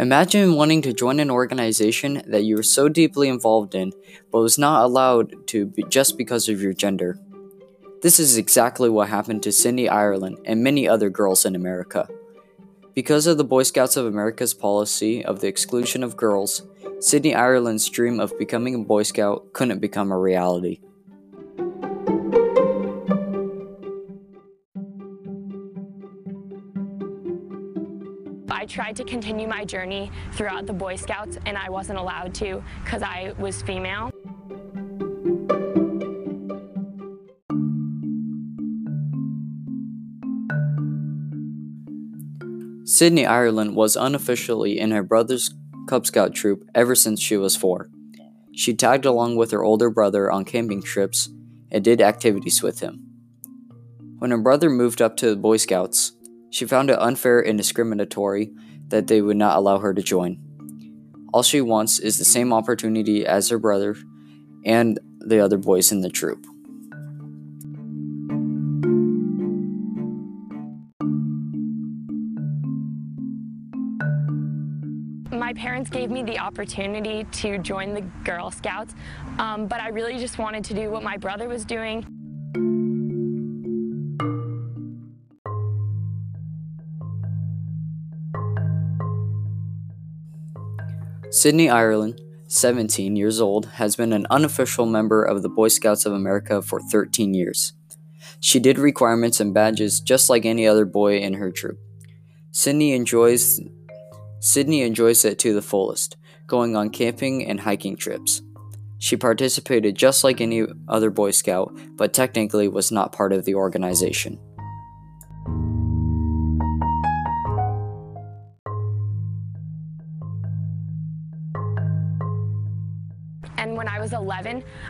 Imagine wanting to join an organization that you were so deeply involved in, but was not allowed to be just because of your gender. This is exactly what happened to Sydney Ireland and many other girls in America. Because of the Boy Scouts of America's policy of the exclusion of girls, Sydney Ireland's dream of becoming a Boy Scout couldn't become a reality. Tried to continue my journey throughout the Boy Scouts and I wasn't allowed to because I was female. Sydney Ireland was unofficially in her brother's Cub Scout troop ever since she was four. She tagged along with her older brother on camping trips and did activities with him. When her brother moved up to the Boy Scouts, she found it unfair and discriminatory that they would not allow her to join. All she wants is the same opportunity as her brother and the other boys in the troop. My parents gave me the opportunity to join the Girl Scouts, um, but I really just wanted to do what my brother was doing. Sydney Ireland, 17 years old, has been an unofficial member of the Boy Scouts of America for 13 years. She did requirements and badges just like any other boy in her troop. Sydney enjoys Sydney enjoys it to the fullest, going on camping and hiking trips. She participated just like any other Boy Scout, but technically was not part of the organization.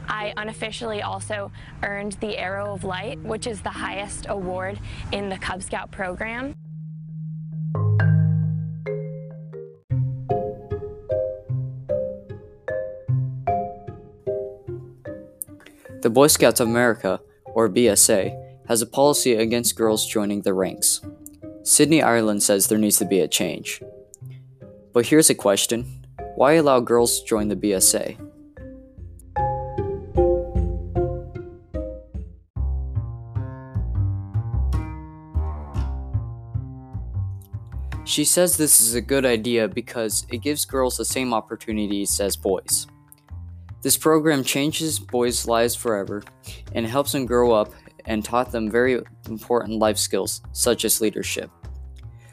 I was 11, I unofficially also earned the Arrow of Light, which is the highest award in the Cub Scout program. The Boy Scouts of America, or BSA, has a policy against girls joining the ranks. Sydney Ireland says there needs to be a change. But here's a question why allow girls to join the BSA? She says this is a good idea because it gives girls the same opportunities as boys. This program changes boys' lives forever and helps them grow up and taught them very important life skills such as leadership.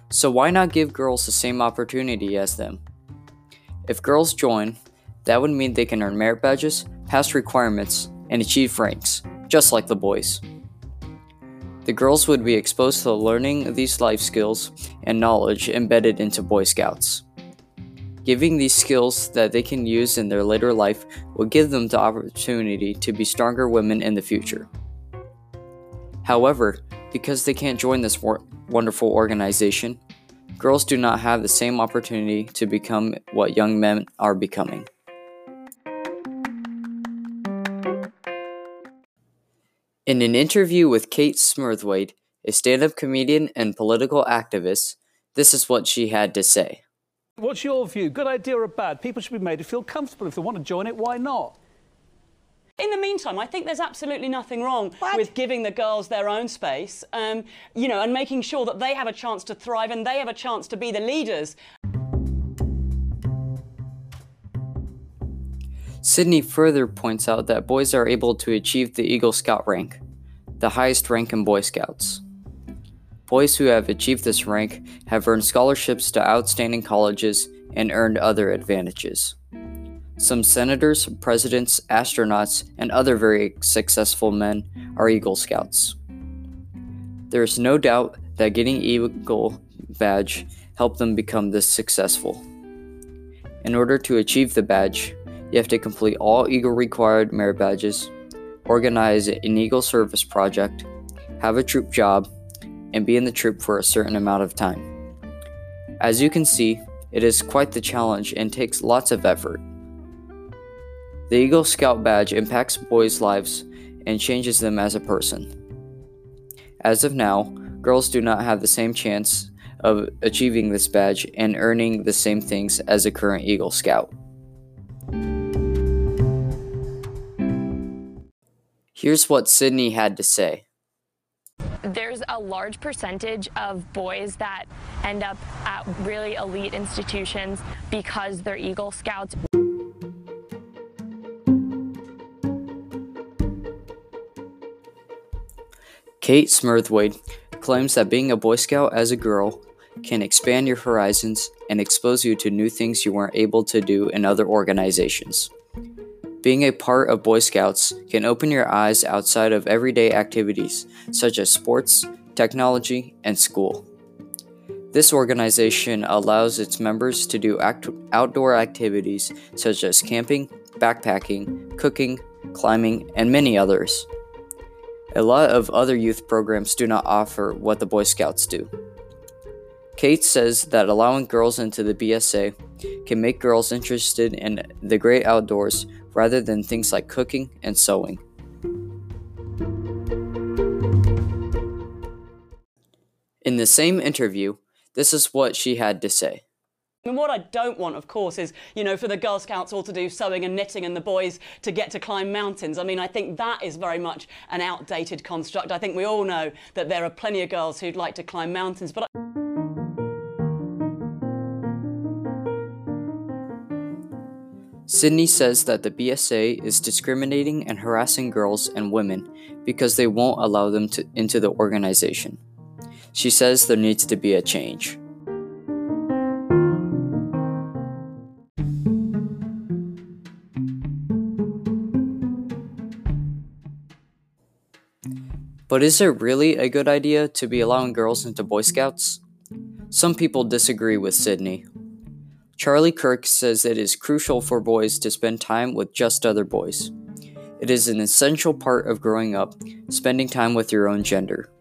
So why not give girls the same opportunity as them? If girls join, that would mean they can earn merit badges, pass requirements, and achieve ranks, just like the boys. The girls would be exposed to learning these life skills and knowledge embedded into Boy Scouts. Giving these skills that they can use in their later life will give them the opportunity to be stronger women in the future. However, because they can't join this wonderful organization, girls do not have the same opportunity to become what young men are becoming. In an interview with Kate Smurthwaite, a stand up comedian and political activist, this is what she had to say. What's your view? Good idea or bad? People should be made to feel comfortable. If they want to join it, why not? In the meantime, I think there's absolutely nothing wrong what? with giving the girls their own space, um, you know, and making sure that they have a chance to thrive and they have a chance to be the leaders. Sydney further points out that boys are able to achieve the Eagle Scout rank, the highest rank in Boy Scouts. Boys who have achieved this rank have earned scholarships to outstanding colleges and earned other advantages. Some senators, presidents, astronauts, and other very successful men are Eagle Scouts. There is no doubt that getting Eagle badge helped them become this successful. In order to achieve the badge, you have to complete all Eagle required merit badges, organize an Eagle service project, have a troop job, and be in the troop for a certain amount of time. As you can see, it is quite the challenge and takes lots of effort. The Eagle Scout badge impacts boys' lives and changes them as a person. As of now, girls do not have the same chance of achieving this badge and earning the same things as a current Eagle Scout. Here's what Sydney had to say. There's a large percentage of boys that end up at really elite institutions because they're Eagle Scouts. Kate Smurthwaite claims that being a Boy Scout as a girl can expand your horizons and expose you to new things you weren't able to do in other organizations. Being a part of Boy Scouts can open your eyes outside of everyday activities such as sports, technology, and school. This organization allows its members to do act- outdoor activities such as camping, backpacking, cooking, climbing, and many others. A lot of other youth programs do not offer what the Boy Scouts do. Kate says that allowing girls into the BSA can make girls interested in the great outdoors rather than things like cooking and sewing. In the same interview, this is what she had to say. And what I don't want, of course, is, you know, for the Girl Scouts all to do sewing and knitting and the boys to get to climb mountains. I mean, I think that is very much an outdated construct. I think we all know that there are plenty of girls who'd like to climb mountains, but I Sydney says that the BSA is discriminating and harassing girls and women because they won't allow them to, into the organization. She says there needs to be a change. But is it really a good idea to be allowing girls into Boy Scouts? Some people disagree with Sydney. Charlie Kirk says it is crucial for boys to spend time with just other boys. It is an essential part of growing up, spending time with your own gender.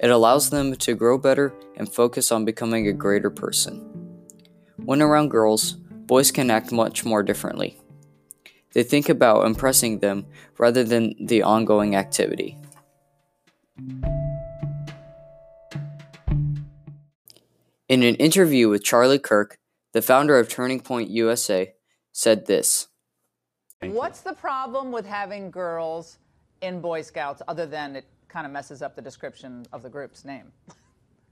It allows them to grow better and focus on becoming a greater person. When around girls, boys can act much more differently. They think about impressing them rather than the ongoing activity. In an interview with Charlie Kirk, the founder of Turning Point USA, said this What's the problem with having girls in Boy Scouts other than it kind of messes up the description of the group's name?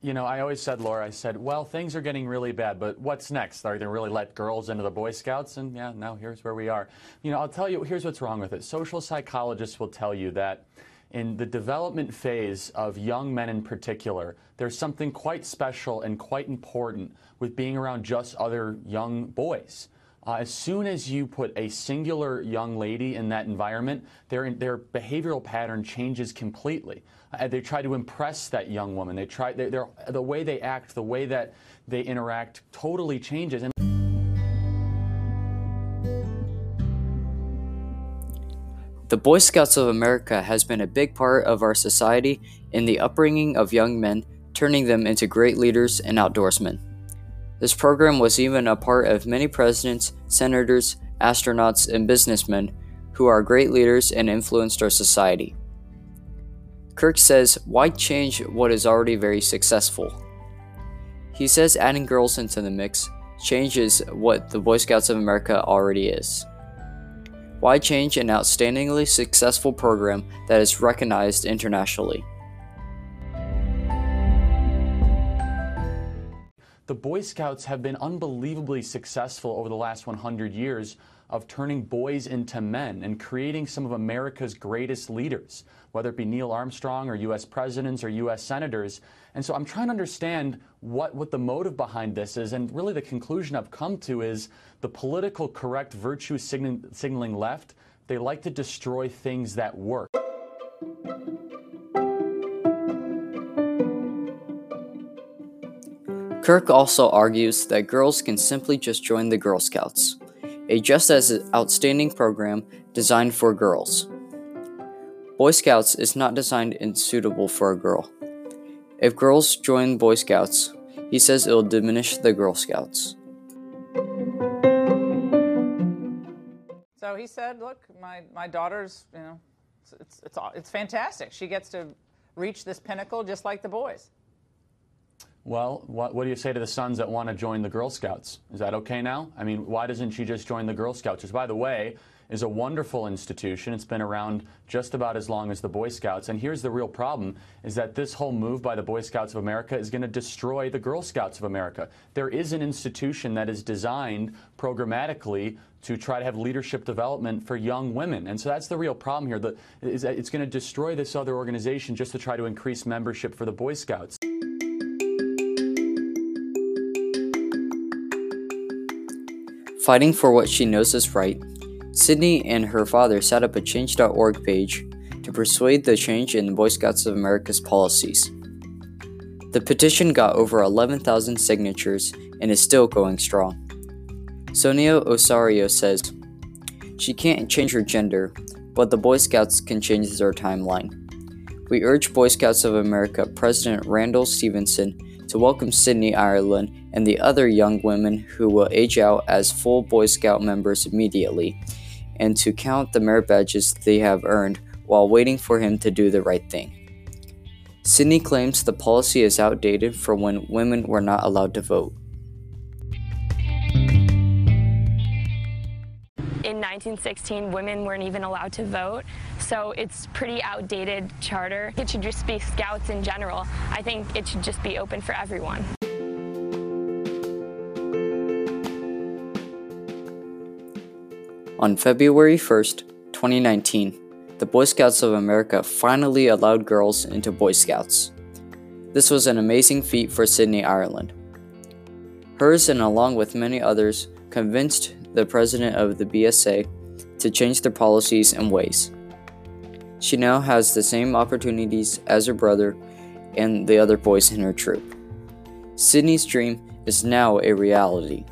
You know, I always said, Laura, I said, well, things are getting really bad, but what's next? Are they going to really let girls into the Boy Scouts? And yeah, now here's where we are. You know, I'll tell you, here's what's wrong with it. Social psychologists will tell you that in the development phase of young men in particular, there's something quite special and quite important with being around just other young boys. Uh, as soon as you put a singular young lady in that environment, their, their behavioral pattern changes completely. Uh, they try to impress that young woman. They try, they, the way they act, the way that they interact totally changes. And The Boy Scouts of America has been a big part of our society in the upbringing of young men, turning them into great leaders and outdoorsmen. This program was even a part of many presidents, senators, astronauts, and businessmen who are great leaders and influenced our society. Kirk says, Why change what is already very successful? He says adding girls into the mix changes what the Boy Scouts of America already is. Why change an outstandingly successful program that is recognized internationally? The Boy Scouts have been unbelievably successful over the last 100 years of turning boys into men and creating some of America's greatest leaders, whether it be Neil Armstrong or U.S. presidents or U.S. senators. And so I'm trying to understand what, what the motive behind this is. And really, the conclusion I've come to is the political correct virtue signaling left, they like to destroy things that work. Kirk also argues that girls can simply just join the Girl Scouts, a just as outstanding program designed for girls. Boy Scouts is not designed and suitable for a girl. If girls join Boy Scouts, he says it will diminish the Girl Scouts. So he said, "Look, my, my daughter's, you know, it's, it's, it's, it's fantastic. She gets to reach this pinnacle just like the boys." Well, what, what do you say to the sons that want to join the Girl Scouts? Is that okay now? I mean, why doesn't she just join the Girl Scouts? Which, by the way, is a wonderful institution. It's been around just about as long as the Boy Scouts. And here's the real problem is that this whole move by the Boy Scouts of America is going to destroy the Girl Scouts of America. There is an institution that is designed programmatically to try to have leadership development for young women. And so that's the real problem here. The, it's going to destroy this other organization just to try to increase membership for the Boy Scouts. Fighting for what she knows is right, Sydney and her father set up a change.org page to persuade the change in Boy Scouts of America's policies. The petition got over 11,000 signatures and is still going strong. Sonia Ossorio says, She can't change her gender, but the Boy Scouts can change their timeline. We urge Boy Scouts of America President Randall Stephenson to welcome Sydney Ireland and the other young women who will age out as full Boy Scout members immediately, and to count the merit badges they have earned while waiting for him to do the right thing. Sydney claims the policy is outdated for when women were not allowed to vote. 1916, women weren't even allowed to vote, so it's pretty outdated charter. It should just be scouts in general. I think it should just be open for everyone. On February 1st, 2019, the Boy Scouts of America finally allowed girls into Boy Scouts. This was an amazing feat for Sydney Ireland. Hers, and along with many others, convinced the president of the BSA to change their policies and ways. She now has the same opportunities as her brother and the other boys in her troop. Sydney's dream is now a reality.